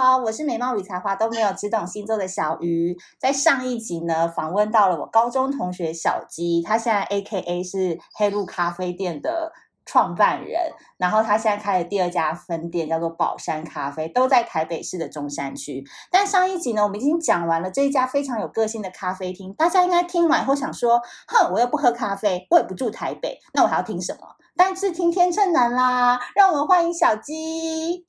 好，我是美貌与才华都没有，只懂星座的小鱼。在上一集呢，访问到了我高中同学小鸡，他现在 AKA 是黑鹿咖啡店的创办人，然后他现在开了第二家分店，叫做宝山咖啡，都在台北市的中山区。但上一集呢，我们已经讲完了这一家非常有个性的咖啡厅，大家应该听完以后想说，哼，我又不喝咖啡，我也不住台北，那我还要听什么？但是听天秤男啦，让我们欢迎小鸡。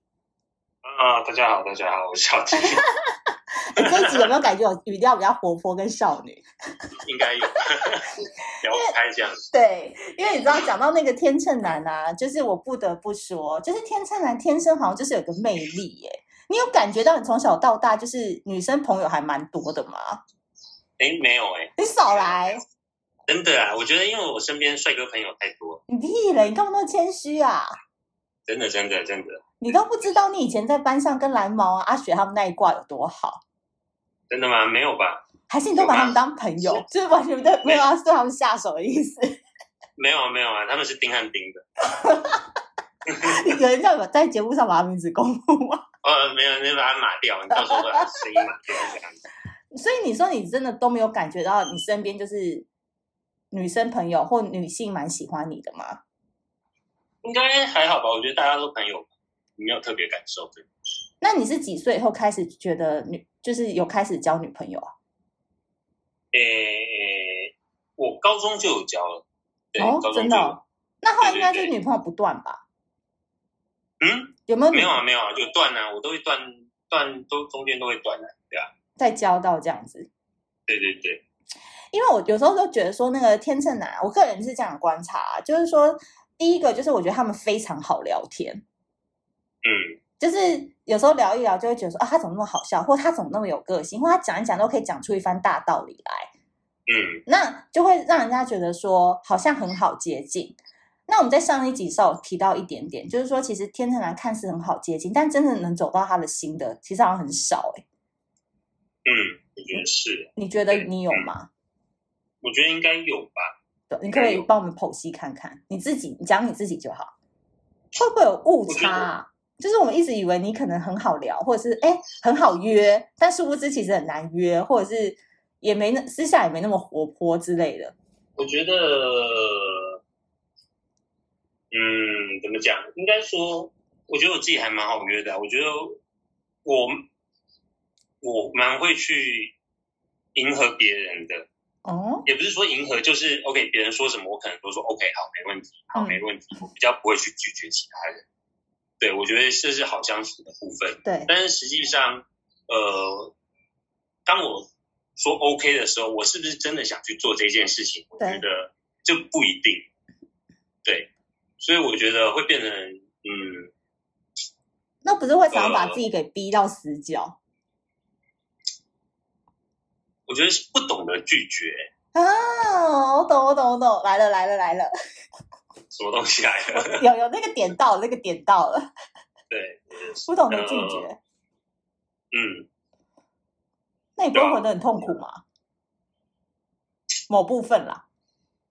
啊，大家好，大家好，我是小鸡。你 这一集有没有感觉有语调比较活泼跟少女？应该有，聊开这样子。对，因为你知道讲到那个天秤男啊，就是我不得不说，就是天秤男天生好像就是有个魅力耶。你有感觉到你从小到大就是女生朋友还蛮多的吗？哎，没有哎，你少来。真的啊，我觉得因为我身边帅哥朋友太多。你屁嘞，你干嘛那么谦虚啊？真的，真的，真的。你都不知道你以前在班上跟蓝毛啊、阿雪他们那一挂有多好。真的吗？没有吧？还是你都把他们当朋友，就是完全对没有要对他们下手的意思？没有啊，没有啊，他们是丁汉丁的。有人叫我在节目上把他名字公布吗？呃，没有，你把他码掉，你到时候把他声音码掉这样子。所以你说你真的都没有感觉到你身边就是女生朋友或女性蛮喜欢你的吗？应该还好吧，我觉得大家都朋友，没有特别感受这个。那你是几岁以后开始觉得女，就是有开始交女朋友啊？诶，我高中就有交了。哦，真的哦？那后来应该是女朋友不断吧？嗯，有没有？没有啊，没有啊，就断啊，我都会断断，都中间都会断的，对啊。再交到这样子。对对对。因为我有时候都觉得说，那个天秤男，我个人是这样的观察，就是说。第一个就是我觉得他们非常好聊天，嗯，就是有时候聊一聊就会觉得说啊，他怎么那么好笑，或他怎么那么有个性，或他讲一讲都可以讲出一番大道理来，嗯，那就会让人家觉得说好像很好接近。那我们在上一集时候提到一点点，就是说其实天秤男看似很好接近，但真的能走到他的心的，其实好像很少哎。嗯，我觉得是。你觉得你有吗？我觉得应该有吧。对你可以帮我们剖析看看，你自己你讲你自己就好，会不会有误差啊？就是我们一直以为你可能很好聊，或者是哎很好约，但殊不知其实很难约，或者是也没那私下也没那么活泼之类的。我觉得，嗯，怎么讲？应该说，我觉得我自己还蛮好约的。我觉得我我蛮会去迎合别人的。哦，也不是说迎合，就是 OK，别人说什么我可能都说 OK，好，没问题，好，没问题，我比较不会去拒绝其他人。对，我觉得这是好相处的部分。对，但是实际上，呃，当我说 OK 的时候，我是不是真的想去做这件事情？我觉得就不一定。对，所以我觉得会变成，嗯，那不是会想要把自己给逼到死角？我觉得是不懂得拒绝啊！我懂，我懂，我懂，来了，来了，来了！什么东西来了？有有那个点到，那个点到了。对，不懂得拒绝。嗯，那你不会活得很痛苦吗？某部分啦。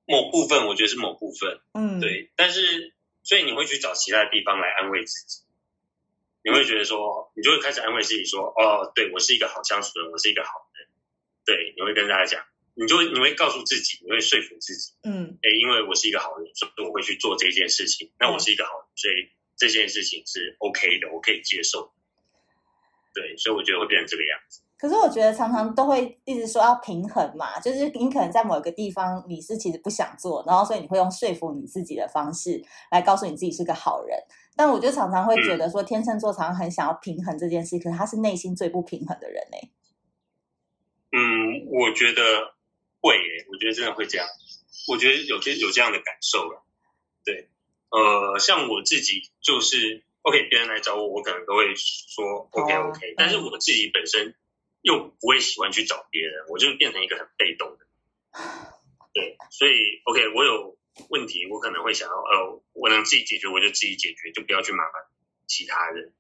某部分，我觉得是某部分。嗯，对。但是，所以你会去找其他的地方来安慰自己。你会觉得说，你就会开始安慰自己说：“哦，对，我是一个好相处的人，我是一个好人。”对，你会跟大家讲，你就你会告诉自己，你会说服自己，嗯，哎，因为我是一个好人，所以我会去做这件事情。那我是一个好人，所以这件事情是 OK 的，我可以接受。对，所以我觉得会变成这个样子。可是我觉得常常都会一直说要平衡嘛，就是你可能在某一个地方你是其实不想做，然后所以你会用说服你自己的方式来告诉你自己是个好人。但我就常常会觉得说，天秤座常常很想要平衡这件事，可是他是内心最不平衡的人呢。嗯，我觉得会耶，我觉得真的会这样。我觉得有些有这样的感受了。对，呃，像我自己就是，OK，别人来找我，我可能都会说 OK OK，但是我自己本身又不会喜欢去找别人，我就变成一个很被动的。对，所以 OK，我有问题，我可能会想要，呃，我能自己解决，我就自己解决，就不要去麻烦其他人。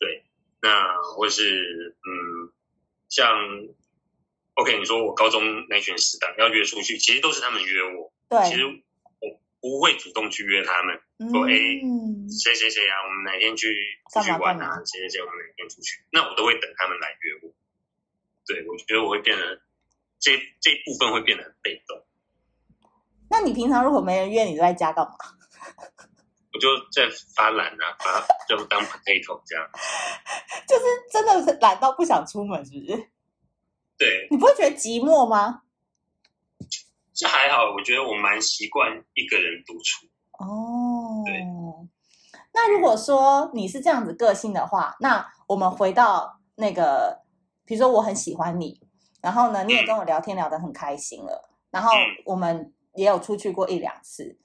对，那或是嗯，像。OK，你说我高中那群死党要约出去，其实都是他们约我。对，其实我不会主动去约他们，说哎，谁谁谁啊，我们哪天去出去玩啊？谁谁谁，我们哪天出去？那我都会等他们来约我。对，我觉得我会变得这这部分会变得很被动。那你平常如果没人约你，都在家干嘛？我就在发懒啊，发就当 potato 这样。就是真的是懒到不想出门，是不是？对。你不会觉得寂寞吗？这还好，我觉得我蛮习惯一个人独处。哦。对。那如果说你是这样子个性的话，那我们回到那个，比如说我很喜欢你，然后呢，你也跟我聊天聊得很开心了，然后我们。也有出去过一两次，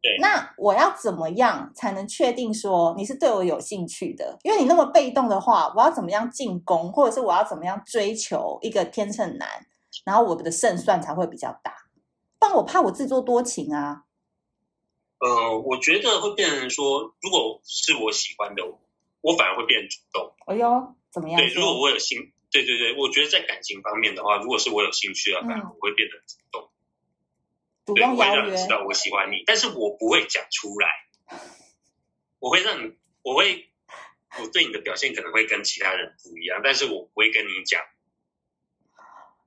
对。那我要怎么样才能确定说你是对我有兴趣的？因为你那么被动的话，我要怎么样进攻，或者是我要怎么样追求一个天秤男，然后我的胜算才会比较大？不然我怕我自作多情啊。呃，我觉得会变成说，如果是我喜欢的，我反而会变主动。哎呦，怎么样？对，如果我有兴，对对对，我觉得在感情方面的话，如果是我有兴趣的话，反而我会变得主动。嗯对，我会让你知道我喜欢你，但是我不会讲出来。我会让你，我会，我对你的表现可能会跟其他人不一样，但是我不会跟你讲。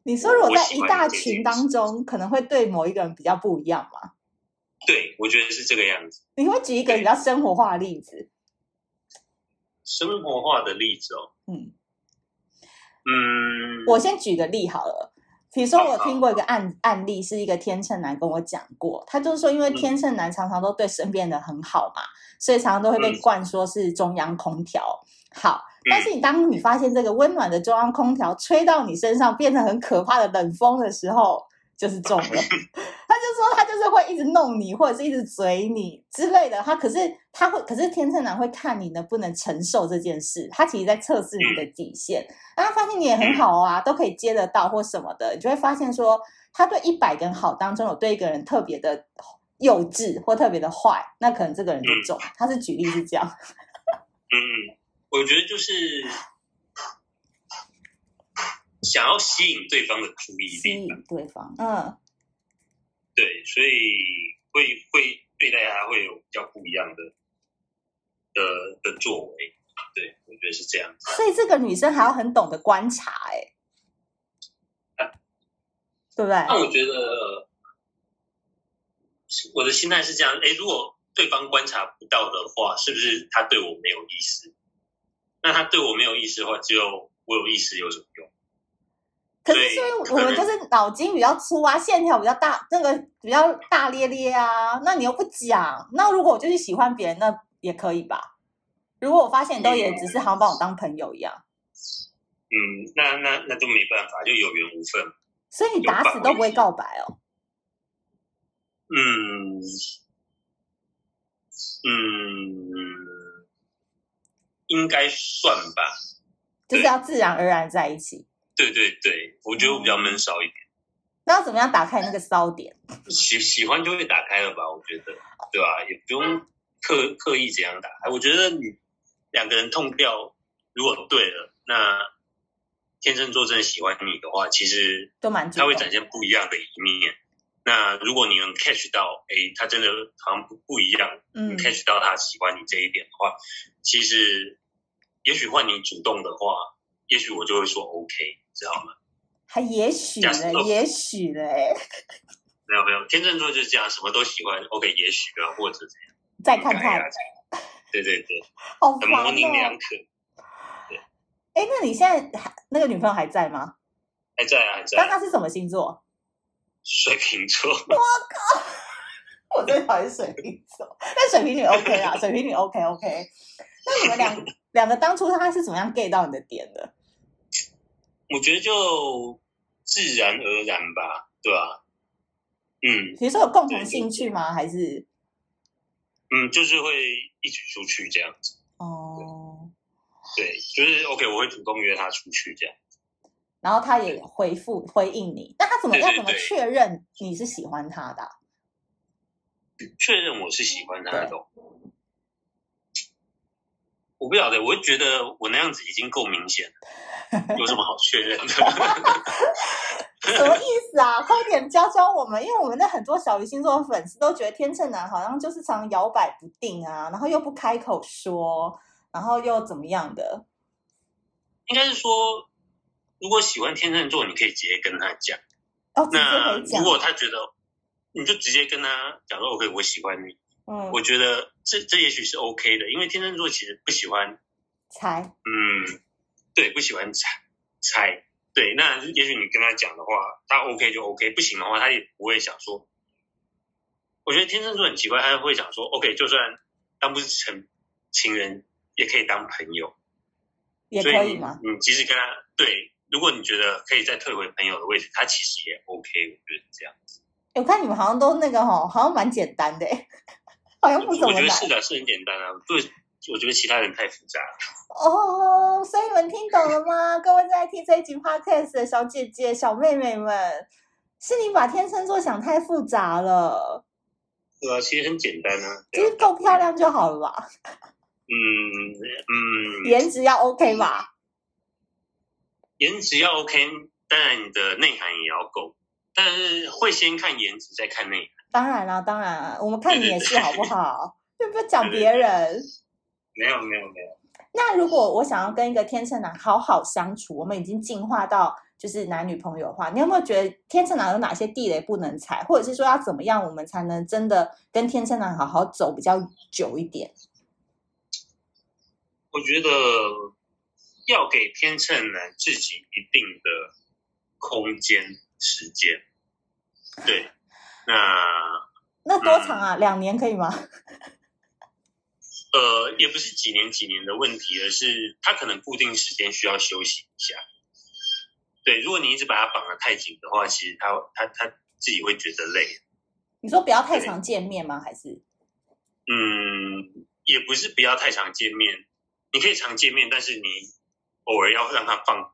你说，如果在一大群当中，可能会对某一个人比较不一样吗？对，我觉得是这个样子。你会举一个比较生活化的例子？生活化的例子哦，嗯嗯，我先举个例好了。比如说，我听过一个案案例，是一个天秤男跟我讲过，他就是说，因为天秤男常常都对身边的很好嘛，所以常常都会被灌说是中央空调。好，但是你当你发现这个温暖的中央空调吹到你身上，变成很可怕的冷风的时候，就是中了。他 就说他就是会一直弄你，或者是一直嘴你之类的。他可是他会，可是天秤男会看你能不能承受这件事。他其实在测试你的底线。然后发现你也很好啊，都可以接得到或什么的，你就会发现说，他对一百个人好当中有对一个人特别的幼稚或特别的坏，那可能这个人就中。他是举例是这样。嗯，我觉得就是想要吸引对方的注意力，吸引对方。嗯。对，所以会会对待他会有比较不一样的的的作为，对，我觉得是这样子。所以这个女生还要很懂得观察，哎、啊，对不对？那我觉得我的心态是这样，哎，如果对方观察不到的话，是不是他对我没有意思？那他对我没有意思的话，只有我有意思有什么用？可是，因为我们就是脑筋比较粗啊，线条比较大，那个比较大咧咧啊。那你又不讲，那如果我就是喜欢别人，那也可以吧？如果我发现你都也只是好像把我当朋友一样，嗯，那那那就没办法，就有缘无分。所以你打死都不会告白哦？嗯嗯，应该算吧，就是要自然而然在一起。对对对，我觉得我比较闷骚一点。那要怎么样打开那个骚点？喜喜欢就会打开了吧？我觉得，对吧？也不用刻刻意怎样打开。我觉得你两个人痛掉，如果对了，那天秤座真的喜欢你的话，其实都蛮他会展现不一样的一面。那如果你能 catch 到，哎，他真的好像不不一样，嗯，catch 到他喜欢你这一点的话，其实也许换你主动的话。也许我就会说 OK，知道吗？还也许呢，也许呢。没有没有，天秤座就是这样，什么都喜欢 OK，也许啊，或者怎样，再看看。对对对，好烦哦。模棱两可。对。哎，那你现在还那个女朋友还在吗？还在啊，还在。那她是什么星座？水瓶座。我靠！我最讨厌水瓶座，但水瓶女 OK 啊，水瓶女 OK OK。那你们两两个当初他是怎么样 get 到你的点的？我觉得就自然而然吧，对吧？嗯，比如说有共同兴趣吗？还是嗯，就是会一起出去这样子。哦，对，就是 OK，我会主动约他出去这样。然后他也回复回应你，那他怎么要怎么确认你是喜欢他的？确认我是喜欢他的。我不晓得，我觉得我那样子已经够明显了，有什么好确认的？什么意思啊？快点教教我们，因为我们的很多小鱼星座的粉丝都觉得天秤男好像就是常摇摆不定啊，然后又不开口说，然后又怎么样的？应该是说，如果喜欢天秤座，你可以直接跟他讲。那如果他觉得，你就直接跟他讲说：“OK，我喜欢你。”嗯，我觉得这这也许是 OK 的，因为天秤座其实不喜欢猜。嗯，对，不喜欢猜猜。对，那也许你跟他讲的话，他 OK 就 OK，不行的话，他也不会想说。我觉得天秤座很奇怪，他会想说：“OK，就算当不是成情人，也可以当朋友。”也可以吗？你即使跟他对，如果你觉得可以再退回朋友的位置，他其实也 OK。我觉得这样子。我看你们好像都那个哈，好像蛮简单的，好像不怎么难。我觉得是的，是很简单啊。对，我觉得其他人太复杂了。哦，所以你们听懂了吗？各位在听这一集 Podcast 的小姐姐、小妹妹们，是你把天秤座想太复杂了。对啊，其实很简单啊，其实够漂亮就好了吧。嗯嗯，颜值要 OK 吧？颜值要 OK，当然你的内涵也要够，但是会先看颜值再看内涵。当然了，当然了，我们看你也是好不好？就不要讲别人。没有没有没有。那如果我想要跟一个天秤男好好相处，我们已经进化到就是男女朋友的话，你有没有觉得天秤男有哪些地雷不能踩，或者是说要怎么样我们才能真的跟天秤男好好走比较久一点？我觉得要给天秤男自己一定的空间、时间。对，那那多长啊？嗯，两年可以吗？呃，也不是几年几年的问题，而是他可能固定时间需要休息一下。对，如果你一直把他绑得太紧的话，其实他他他自己会觉得累。你说不要太常见面吗？还是？嗯，也不是不要太常见面。你可以常见面，但是你偶尔要让他放，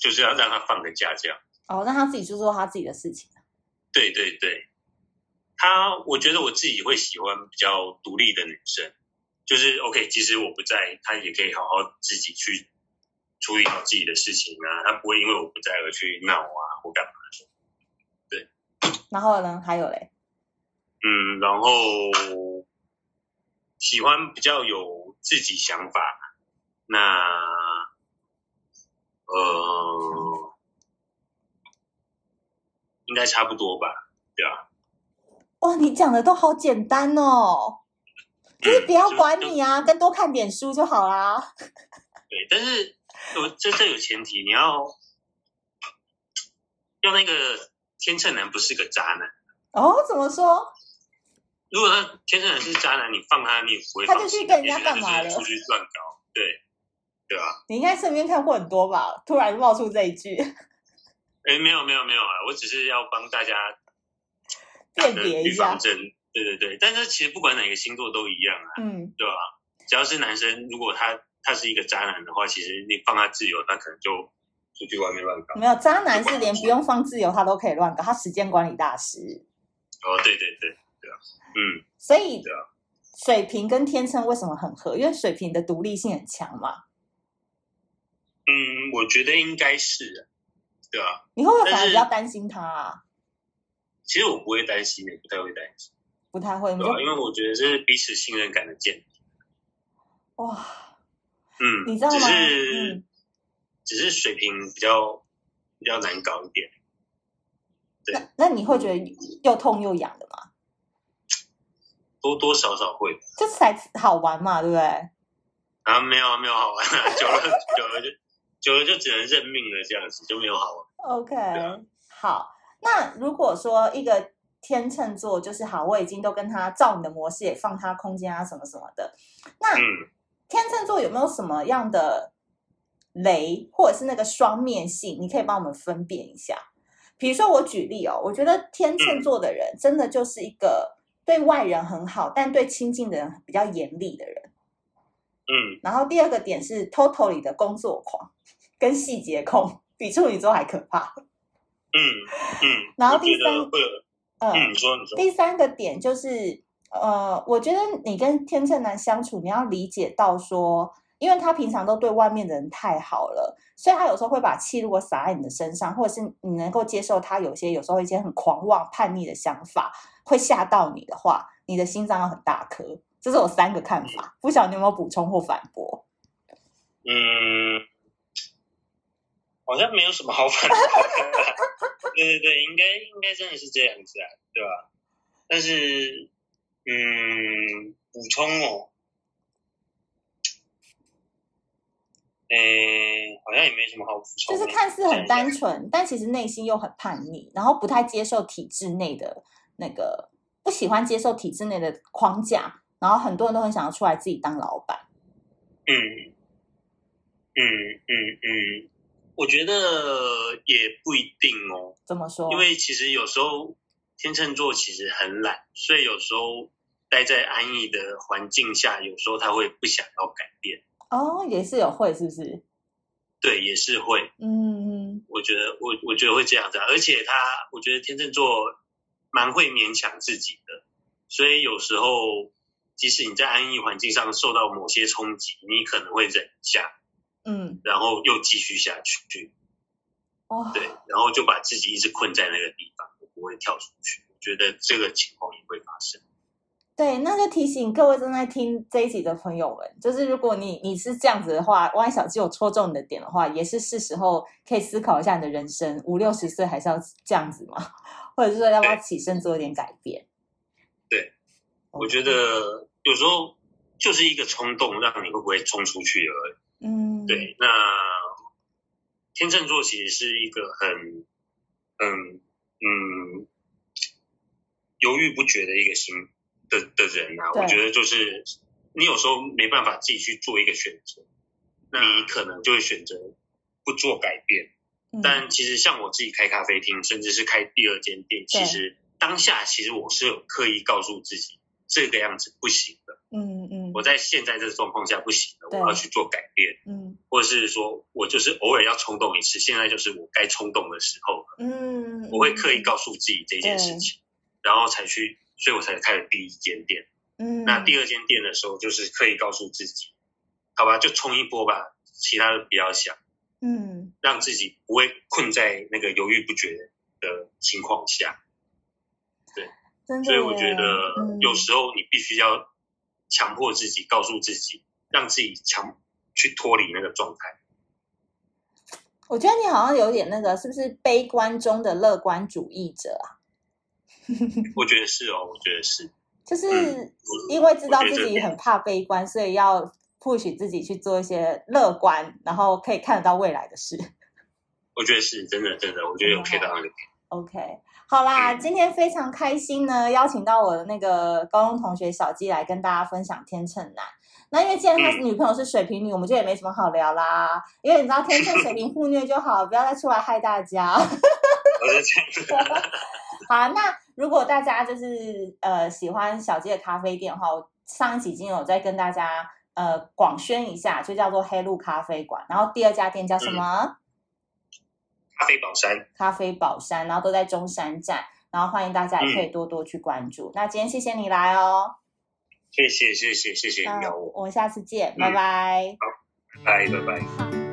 就是要让他放个假这样。哦，让他自己去做他自己的事情。对对对，他我觉得我自己会喜欢比较独立的女生，就是 OK，即使我不在，她也可以好好自己去处理好自己的事情啊，她不会因为我不在而去闹啊或干嘛的。对。然后呢？还有嘞？嗯，然后喜欢比较有自己想法。那，呃，应该差不多吧，对吧？哇，你讲的都好简单哦，就是不要管你啊，跟多看点书就好啦。对，但是有这这有前提，你要要那个天秤男不是个渣男哦？怎么说？如果他天秤男是渣男，你放他，你也不会放，他就去跟人家干嘛了？出去乱搞，对。对啊，你应该身边看过很多吧？突然冒出这一句，哎，没有没有没有啊！我只是要帮大家辨别一下。对对对，但是其实不管哪个星座都一样啊，嗯，对吧？只要是男生，如果他他是一个渣男的话，其实你放他自由，他可能就出去外面乱搞。没有，渣男是连不用放自由，他都可以乱搞，他时间管理大师。哦，对对对对啊，嗯，所以对啊，水瓶跟天秤为什么很合？因为水瓶的独立性很强嘛。嗯，我觉得应该是，对啊。你会不会反而比较担心他啊？其实我不会担心，也不太会担心，不太会，对啊，因为我觉得这是彼此信任感的建立。哇，嗯，你知道吗？只是，嗯、只是水平比较比较难搞一点。对，那那你会觉得又痛又痒的吗？多多少少会，这才好玩嘛，对不对？啊，没有没有好玩啊，久了久了就。久了就只能认命了，这样子就没有好玩。OK，好。那如果说一个天秤座就是好，我已经都跟他照你的模式，也放他空间啊，什么什么的。那、嗯、天秤座有没有什么样的雷，或者是那个双面性？你可以帮我们分辨一下。比如说我举例哦，我觉得天秤座的人真的就是一个对外人很好，但对亲近的人比较严厉的人。嗯。然后第二个点是 totally 的工作狂。跟细节控比处女座还可怕。嗯嗯。然后第三，嗯，你说你说。第三个点就是，呃，我觉得你跟天秤男相处，你要理解到说，因为他平常都对外面的人太好了，所以他有时候会把气如果撒在你的身上，或者是你能够接受他有些有时候一些很狂妄叛逆的想法，会吓到你的话，你的心脏要很大颗。这是我三个看法，不晓得你有没有补充或反驳？嗯，好像没有什么好反驳。对对对，应该应该真的是这样子啊，对吧？但是，嗯，补充哦。诶，好像也没什么好补充。就是看似很单纯，但其实内心又很叛逆，然后不太接受体制内的那个，不喜欢接受体制内的框架，然后很多人都很想要出来自己当老板。嗯嗯嗯嗯，我觉得也不一定哦。怎么说？因为其实有时候天秤座其实很懒，所以有时候待在安逸的环境下，有时候他会不想要改变。哦，也是有会，是不是？对，也是会。嗯，我觉得我我觉得会这样子，而且他，我觉得天秤座蛮会勉强自己的，所以有时候即使你在安逸环境上受到某些冲击，你可能会忍一下，嗯，然后又继续下去。哦，对，然后就把自己一直困在那个地方，不会跳出去。我觉得这个情况也会发生。对，那就提醒各位正在听这一集的朋友们，就是如果你你是这样子的话，万一小鸡有戳中你的点的话，也是是时候可以思考一下你的人生，五六十岁还是要这样子吗？或者是说要不要起身做一点改变？对，对我觉得有时候就是一个冲动，让你会不会冲出去而已。嗯，对。那天秤座其实是一个很嗯嗯犹豫不决的一个心。的的人啊，我觉得就是你有时候没办法自己去做一个选择，那你可能就会选择不做改变。嗯、但其实像我自己开咖啡厅，甚至是开第二间店，其实当下其实我是有刻意告诉自己这个样子不行的。嗯嗯，嗯我在现在这个状况下不行了，我要去做改变。嗯，或者是说我就是偶尔要冲动一次，现在就是我该冲动的时候了。嗯，嗯我会刻意告诉自己这件事情，然后才去。所以我才开了第一间店，嗯，那第二间店的时候，就是刻意告诉自己，好吧，就冲一波吧，其他的不要想，嗯，让自己不会困在那个犹豫不决的情况下，对，所以我觉得有时候你必须要强迫自己，告诉自己，让自己强去脱离那个状态。我觉得你好像有点那个，是不是悲观中的乐观主义者啊？我觉得是哦，我觉得是，就是因为知道自己很怕悲观，所以要 push 自己去做一些乐观，然后可以看得到未来的事。我觉得是真的，真的，我觉得有 get 到那个点。OK，好啦，今天非常开心呢，邀请到我的那个高中同学小鸡来跟大家分享天秤男。那因为既然他是女朋友是水瓶女，我们就也没什么好聊啦。因为你知道天秤水瓶互虐就好，不要再出来害大家。我就这。好，那如果大家就是呃喜欢小鸡的咖啡店的话，我上一集已经有在跟大家呃广宣一下，就叫做黑鹿咖啡馆。然后第二家店叫什么？嗯、咖啡宝山。咖啡宝山，然后都在中山站，然后欢迎大家也可以多多去关注。嗯、那今天谢谢你来哦，谢谢谢谢谢谢你邀我，我们下次见，嗯、拜拜。好，拜拜拜拜。